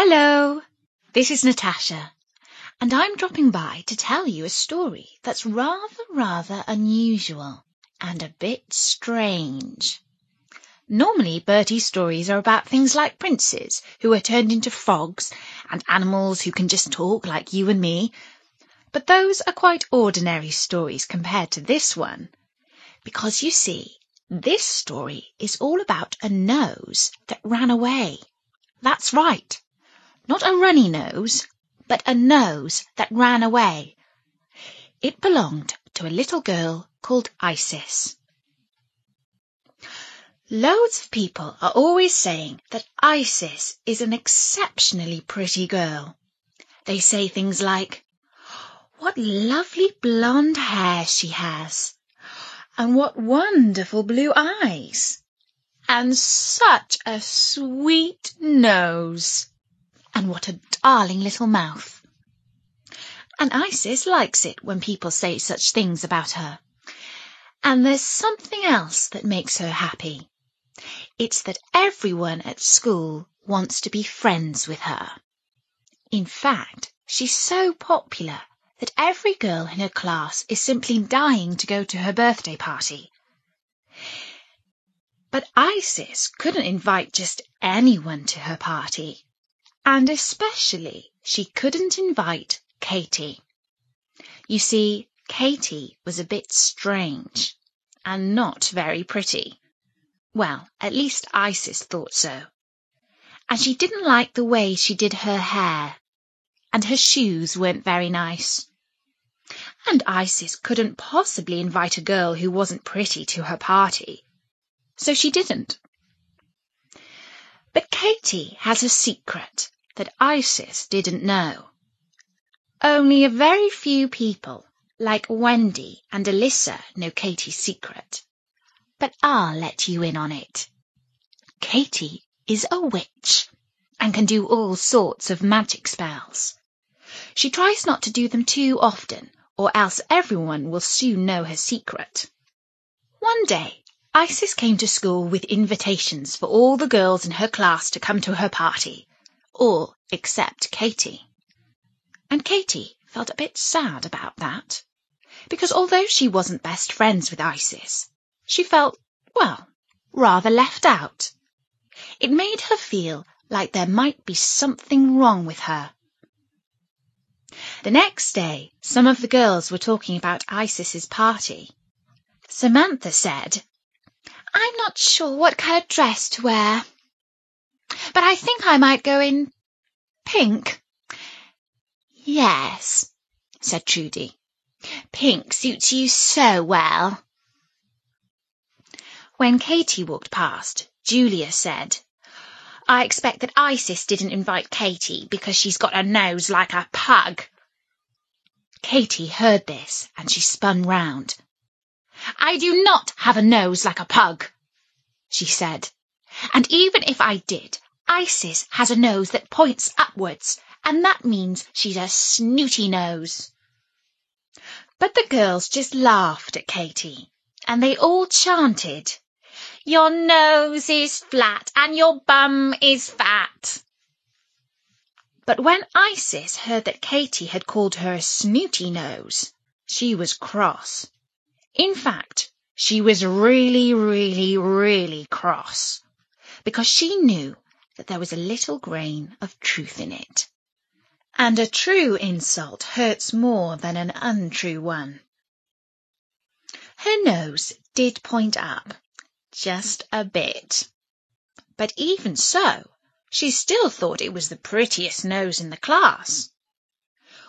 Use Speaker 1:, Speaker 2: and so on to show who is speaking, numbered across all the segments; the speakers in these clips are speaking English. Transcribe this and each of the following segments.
Speaker 1: Hello, this is Natasha, and I'm dropping by to tell you a story that's rather, rather unusual and a bit strange. Normally, Bertie's stories are about things like princes who are turned into frogs and animals who can just talk like you and me. But those are quite ordinary stories compared to this one. Because you see, this story is all about a nose that ran away. That's right. Not a runny nose, but a nose that ran away. It belonged to a little girl called Isis. Loads of people are always saying that Isis is an exceptionally pretty girl. They say things like, What lovely blonde hair she has! And what wonderful blue eyes! And such a sweet nose! And what a darling little mouth! And Isis likes it when people say such things about her. And there's something else that makes her happy. It's that everyone at school wants to be friends with her. In fact, she's so popular that every girl in her class is simply dying to go to her birthday party. But Isis couldn't invite just anyone to her party, and especially she couldn't invite Katie. You see, Katie was a bit strange and not very pretty. Well, at least Isis thought so. And she didn't like the way she did her hair. And her shoes weren't very nice. And Isis couldn't possibly invite a girl who wasn't pretty to her party. So she didn't. But Katie has a secret that Isis didn't know. Only a very few people, like Wendy and Alyssa, know Katie's secret but I'll let you in on it. Katie is a witch and can do all sorts of magic spells. She tries not to do them too often, or else everyone will soon know her secret. One day, Isis came to school with invitations for all the girls in her class to come to her party, all except Katie. And Katie felt a bit sad about that, because although she wasn't best friends with Isis, she felt, well, rather left out. It made her feel like there might be something wrong with her. The next day, some of the girls were talking about Isis's party. Samantha said, I'm not sure what colour dress to wear, but I think I might go in pink. Yes, said Trudy. Pink suits you so well. When Katie walked past, Julia said, I expect that Isis didn't invite Katie because she's got a nose like a pug. Katie heard this and she spun round. I do not have a nose like a pug, she said. And even if I did, Isis has a nose that points upwards, and that means she's a snooty nose. But the girls just laughed at Katie, and they all chanted, your nose is flat and your bum is fat. But when Isis heard that Katie had called her a snooty nose, she was cross. In fact, she was really, really, really cross, because she knew that there was a little grain of truth in it. And a true insult hurts more than an untrue one. Her nose did point up, just a bit. But even so, she still thought it was the prettiest nose in the class.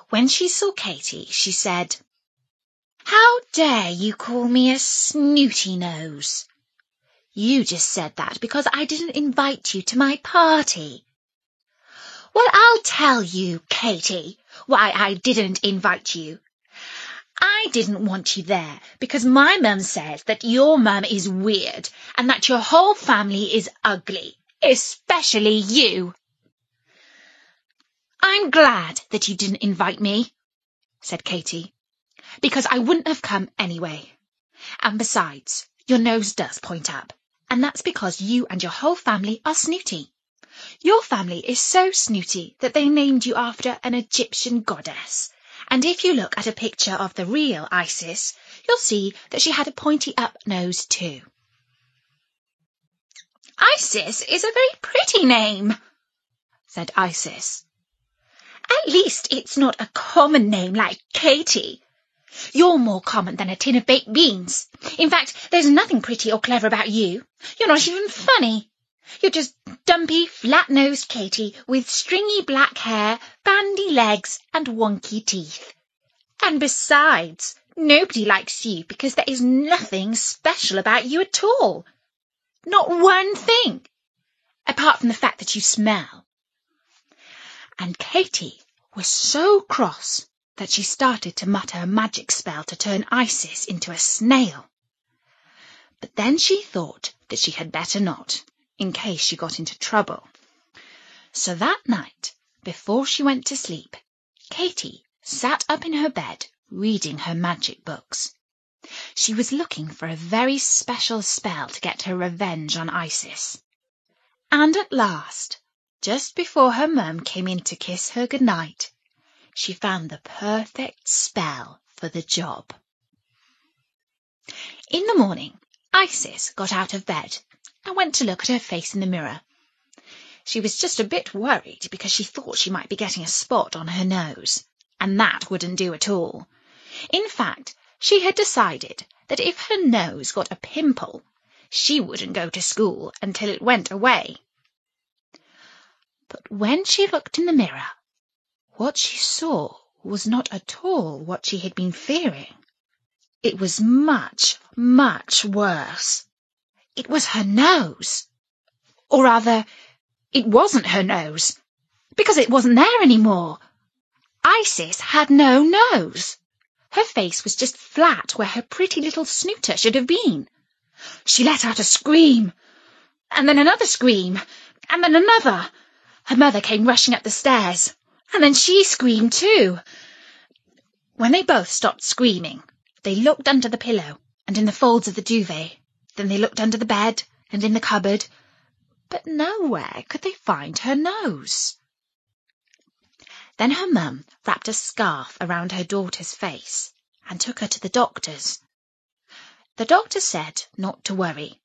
Speaker 1: When she saw Katie, she said, How dare you call me a snooty nose? You just said that because I didn't invite you to my party. Well, I'll tell you, Katie, why I didn't invite you. I didn't want you there because my mum says that your mum is weird and that your whole family is ugly, especially you. I'm glad that you didn't invite me, said Katie, because I wouldn't have come anyway. And besides, your nose does point up, and that's because you and your whole family are snooty. Your family is so snooty that they named you after an Egyptian goddess. And if you look at a picture of the real Isis, you'll see that she had a pointy up nose too. Isis is a very pretty name, said Isis. At least it's not a common name like Katie. You're more common than a tin of baked beans. In fact, there's nothing pretty or clever about you. You're not even funny. You're just dumpy, flat-nosed Katie with stringy black hair, bandy legs, and wonky teeth. And besides, nobody likes you because there is nothing special about you at all. Not one thing, apart from the fact that you smell. And Katie was so cross that she started to mutter a magic spell to turn Isis into a snail. But then she thought that she had better not in case she got into trouble. So that night, before she went to sleep, Katie sat up in her bed reading her magic books. She was looking for a very special spell to get her revenge on Isis. And at last, just before her mum came in to kiss her good night, she found the perfect spell for the job. In the morning, Isis got out of bed and went to look at her face in the mirror. She was just a bit worried because she thought she might be getting a spot on her nose, and that wouldn't do at all. In fact, she had decided that if her nose got a pimple, she wouldn't go to school until it went away. But when she looked in the mirror, what she saw was not at all what she had been fearing. It was much, much worse. It was her nose. Or rather, it wasn't her nose, because it wasn't there any more. Isis had no nose. Her face was just flat where her pretty little snooter should have been. She let out a scream, and then another scream, and then another. Her mother came rushing up the stairs, and then she screamed too. When they both stopped screaming, they looked under the pillow and in the folds of the duvet. Then they looked under the bed and in the cupboard, but nowhere could they find her nose. Then her mum wrapped a scarf around her daughter's face and took her to the doctor's. The doctor said not to worry.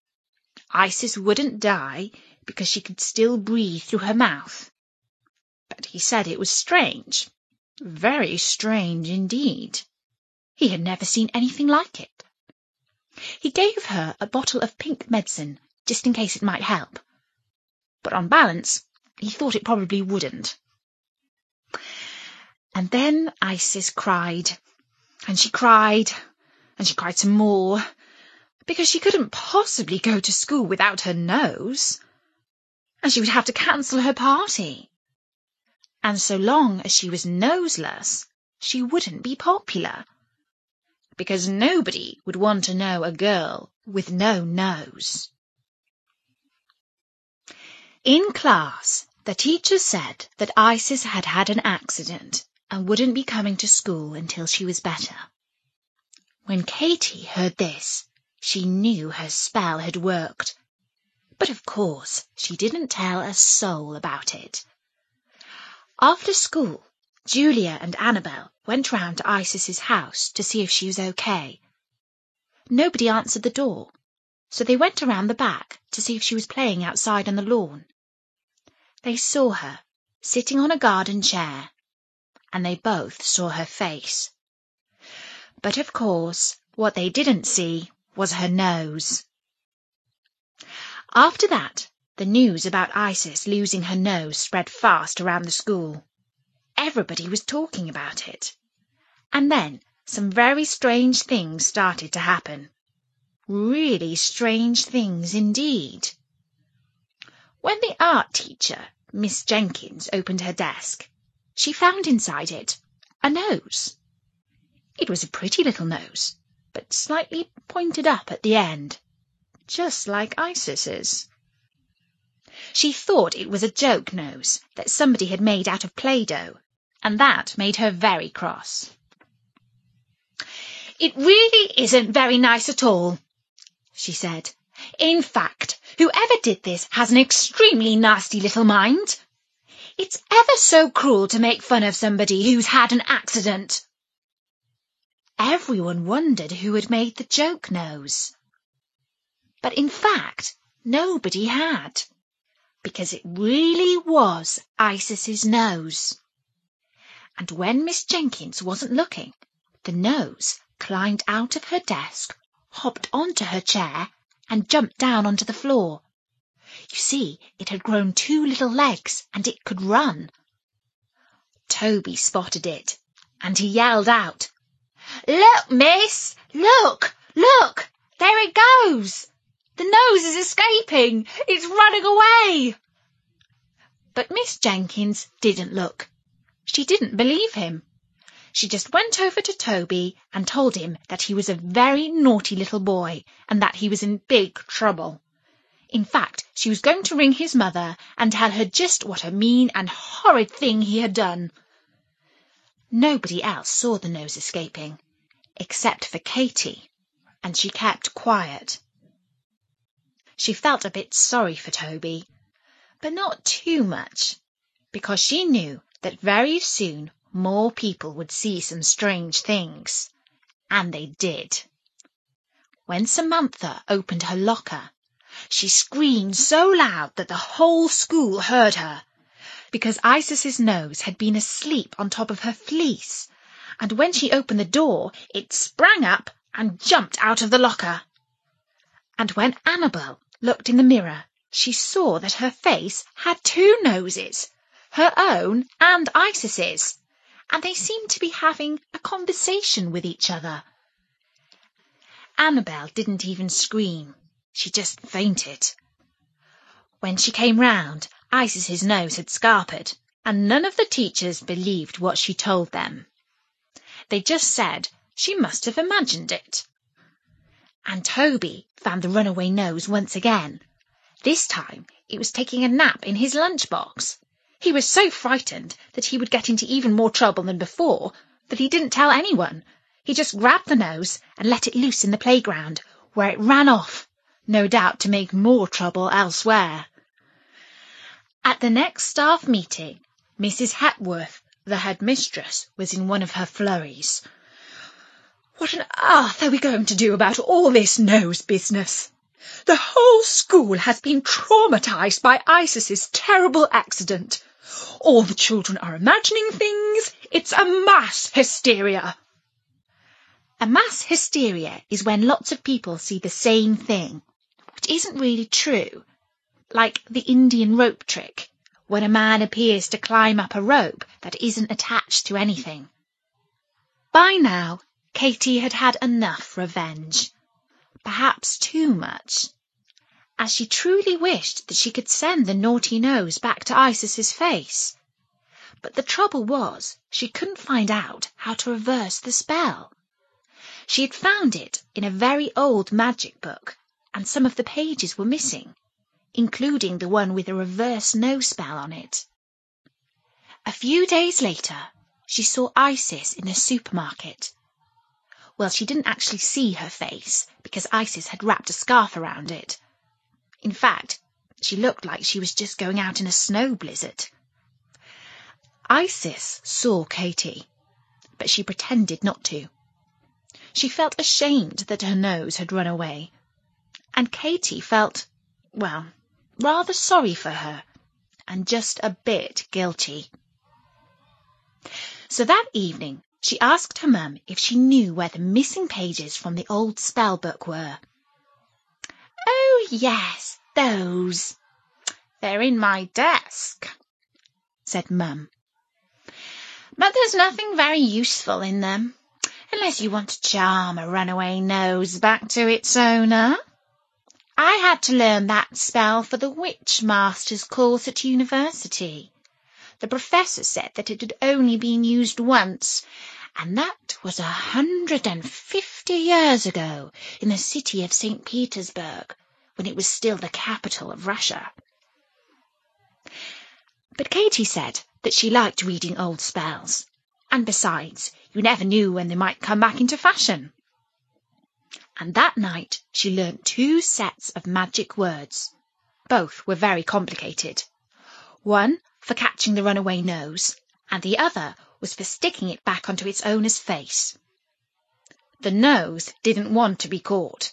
Speaker 1: Isis wouldn't die because she could still breathe through her mouth. But he said it was strange, very strange indeed. He had never seen anything like it. He gave her a bottle of pink medicine, just in case it might help. But on balance, he thought it probably wouldn't. And then Isis cried, and she cried, and she cried some more, because she couldn't possibly go to school without her nose, and she would have to cancel her party. And so long as she was noseless, she wouldn't be popular because nobody would want to know a girl with no nose. In class, the teacher said that Isis had had an accident and wouldn't be coming to school until she was better. When Katie heard this, she knew her spell had worked. But of course, she didn't tell a soul about it. After school, Julia and Annabel went round to Isis's house to see if she was okay. Nobody answered the door, so they went around the back to see if she was playing outside on the lawn. They saw her sitting on a garden chair, and they both saw her face. But of course, what they didn't see was her nose. After that, the news about Isis losing her nose spread fast around the school. Everybody was talking about it. And then some very strange things started to happen. Really strange things indeed. When the art teacher, Miss Jenkins, opened her desk, she found inside it a nose. It was a pretty little nose, but slightly pointed up at the end, just like Isis's. She thought it was a joke nose that somebody had made out of Play-Doh and that made her very cross. It really isn't very nice at all, she said. In fact, whoever did this has an extremely nasty little mind. It's ever so cruel to make fun of somebody who's had an accident. Everyone wondered who had made the joke nose. But in fact, nobody had, because it really was Isis's nose. And when Miss Jenkins wasn't looking, the nose climbed out of her desk, hopped onto her chair, and jumped down onto the floor. You see, it had grown two little legs and it could run. Toby spotted it and he yelled out, Look, miss! Look! Look! There it goes! The nose is escaping! It's running away! But Miss Jenkins didn't look. She didn't believe him. She just went over to Toby and told him that he was a very naughty little boy and that he was in big trouble. In fact, she was going to ring his mother and tell her just what a mean and horrid thing he had done. Nobody else saw the nose escaping, except for Katie, and she kept quiet. She felt a bit sorry for Toby, but not too much, because she knew that very soon more people would see some strange things. And they did. When Samantha opened her locker, she screamed so loud that the whole school heard her, because Isis's nose had been asleep on top of her fleece, and when she opened the door it sprang up and jumped out of the locker. And when Annabel looked in the mirror, she saw that her face had two noses, her own and Isis's and they seemed to be having a conversation with each other. Annabel didn't even scream. She just fainted. When she came round, Isis's nose had scarpered, and none of the teachers believed what she told them. They just said she must have imagined it. And Toby found the runaway nose once again. This time it was taking a nap in his lunchbox. He was so frightened that he would get into even more trouble than before that he didn't tell anyone. He just grabbed the nose and let it loose in the playground, where it ran off, no doubt to make more trouble elsewhere. At the next staff meeting, Mrs. Hepworth, the headmistress, was in one of her flurries. What on earth are we going to do about all this nose business? The whole school has been traumatized by Isis's terrible accident. All the children are imagining things. It's a mass hysteria. A mass hysteria is when lots of people see the same thing, which isn't really true. Like the Indian rope trick, when a man appears to climb up a rope that isn't attached to anything. By now, Katie had had enough revenge. Perhaps too much as she truly wished that she could send the naughty nose back to Isis's face. But the trouble was she couldn't find out how to reverse the spell. She had found it in a very old magic book, and some of the pages were missing, including the one with a reverse nose spell on it. A few days later, she saw Isis in a supermarket. Well, she didn't actually see her face because Isis had wrapped a scarf around it. In fact, she looked like she was just going out in a snow blizzard. Isis saw Katie, but she pretended not to. She felt ashamed that her nose had run away, and Katie felt, well, rather sorry for her, and just a bit guilty. So that evening she asked her mum if she knew where the missing pages from the old spell book were. Oh, yes, those. They're in my desk, said Mum. But there's nothing very useful in them, unless you want to charm a runaway nose back to its owner. I had to learn that spell for the Witch Master's course at university. The professor said that it had only been used once, and that was a hundred and fifty years ago in the city of St. Petersburg when it was still the capital of Russia. But Katie said that she liked reading old spells, and besides, you never knew when they might come back into fashion. and that night she learnt two sets of magic words. Both were very complicated. One for catching the runaway nose, and the other was for sticking it back onto its owner's face. The nose didn't want to be caught,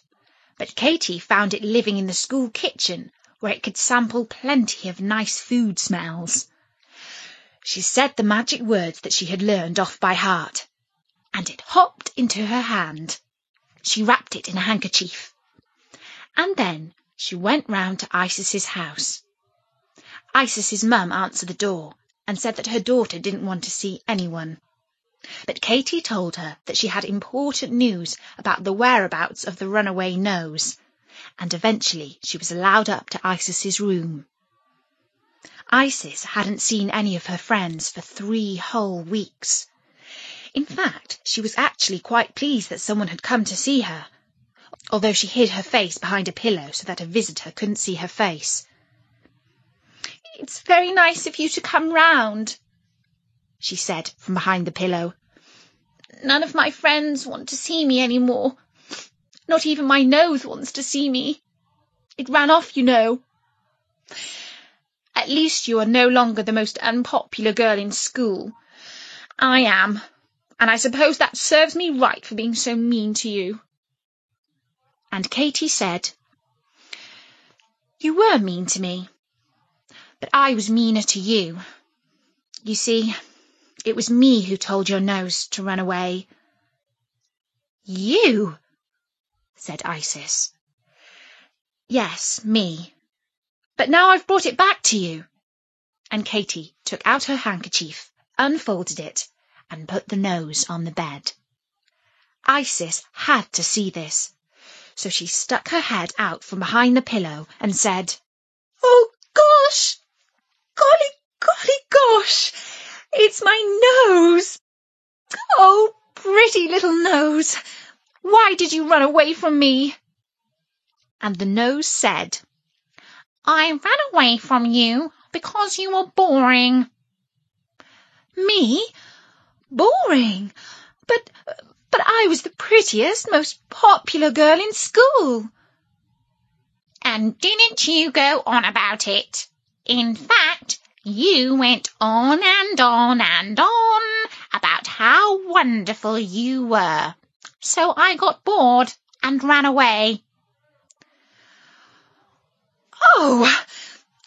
Speaker 1: but Katie found it living in the school kitchen where it could sample plenty of nice food smells. She said the magic words that she had learned off by heart, and it hopped into her hand. She wrapped it in a handkerchief, and then she went round to Isis's house. Isis's mum answered the door and said that her daughter didn't want to see anyone. But Katie told her that she had important news about the whereabouts of the runaway nose, and eventually she was allowed up to Isis's room. Isis hadn't seen any of her friends for three whole weeks. In fact, she was actually quite pleased that someone had come to see her, although she hid her face behind a pillow so that a visitor couldn't see her face. It's very nice of you to come round, she said from behind the pillow. None of my friends want to see me any more. Not even my nose wants to see me. It ran off, you know. At least you are no longer the most unpopular girl in school. I am, and I suppose that serves me right for being so mean to you. And Katie said, You were mean to me, but I was meaner to you. You see, it was me who told your nose to run away. You? said Isis. Yes, me. But now I've brought it back to you. And Katie took out her handkerchief, unfolded it, and put the nose on the bed. Isis had to see this, so she stuck her head out from behind the pillow and said, Oh, gosh! It's my nose! Oh, pretty little nose! Why did you run away from me? And the nose said, I ran away from you because you were boring. Me? Boring? But, but I was the prettiest, most popular girl in school. And didn't you go on about it? In fact, you went on and on and on about how wonderful you were. So I got bored and ran away. Oh,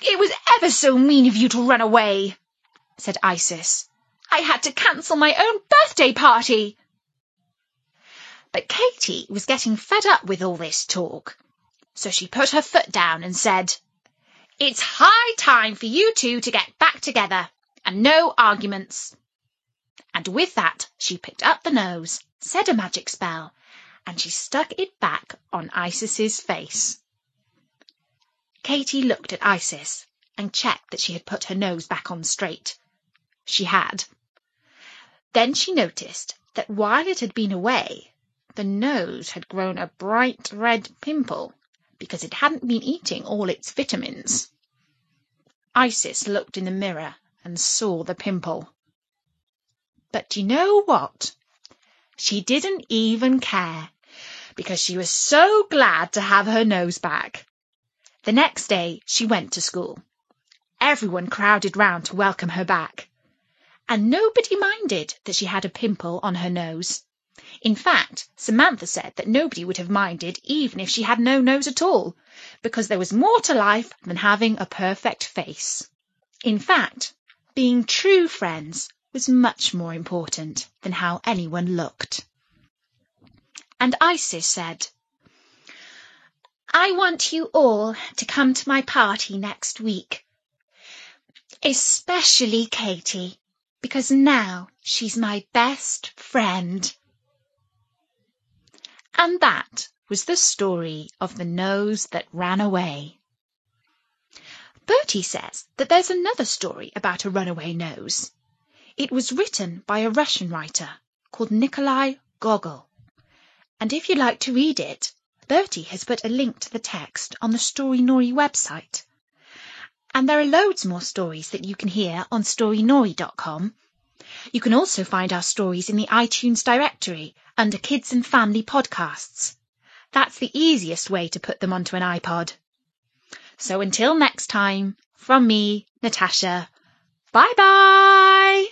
Speaker 1: it was ever so mean of you to run away, said Isis. I had to cancel my own birthday party. But Katie was getting fed up with all this talk, so she put her foot down and said, It's high time for you two to get back together, and no arguments. And with that she picked up the nose, said a magic spell, and she stuck it back on Isis's face. Katie looked at Isis and checked that she had put her nose back on straight. She had. Then she noticed that while it had been away, the nose had grown a bright red pimple because it hadn't been eating all its vitamins. Isis looked in the mirror and saw the pimple. But you know what? She didn't even care because she was so glad to have her nose back. The next day she went to school. Everyone crowded round to welcome her back and nobody minded that she had a pimple on her nose. In fact, Samantha said that nobody would have minded even if she had no nose at all, because there was more to life than having a perfect face. In fact, being true friends was much more important than how anyone looked. And Isis said, I want you all to come to my party next week, especially Katie because now she's my best friend. And that was the story of the nose that ran away. Bertie says that there's another story about a runaway nose. It was written by a Russian writer called Nikolai Gogol. And if you'd like to read it, Bertie has put a link to the text on the Storynori website. And there are loads more stories that you can hear on storynori.com. You can also find our stories in the iTunes directory under Kids and Family Podcasts. That's the easiest way to put them onto an iPod. So until next time, from me, Natasha, bye bye!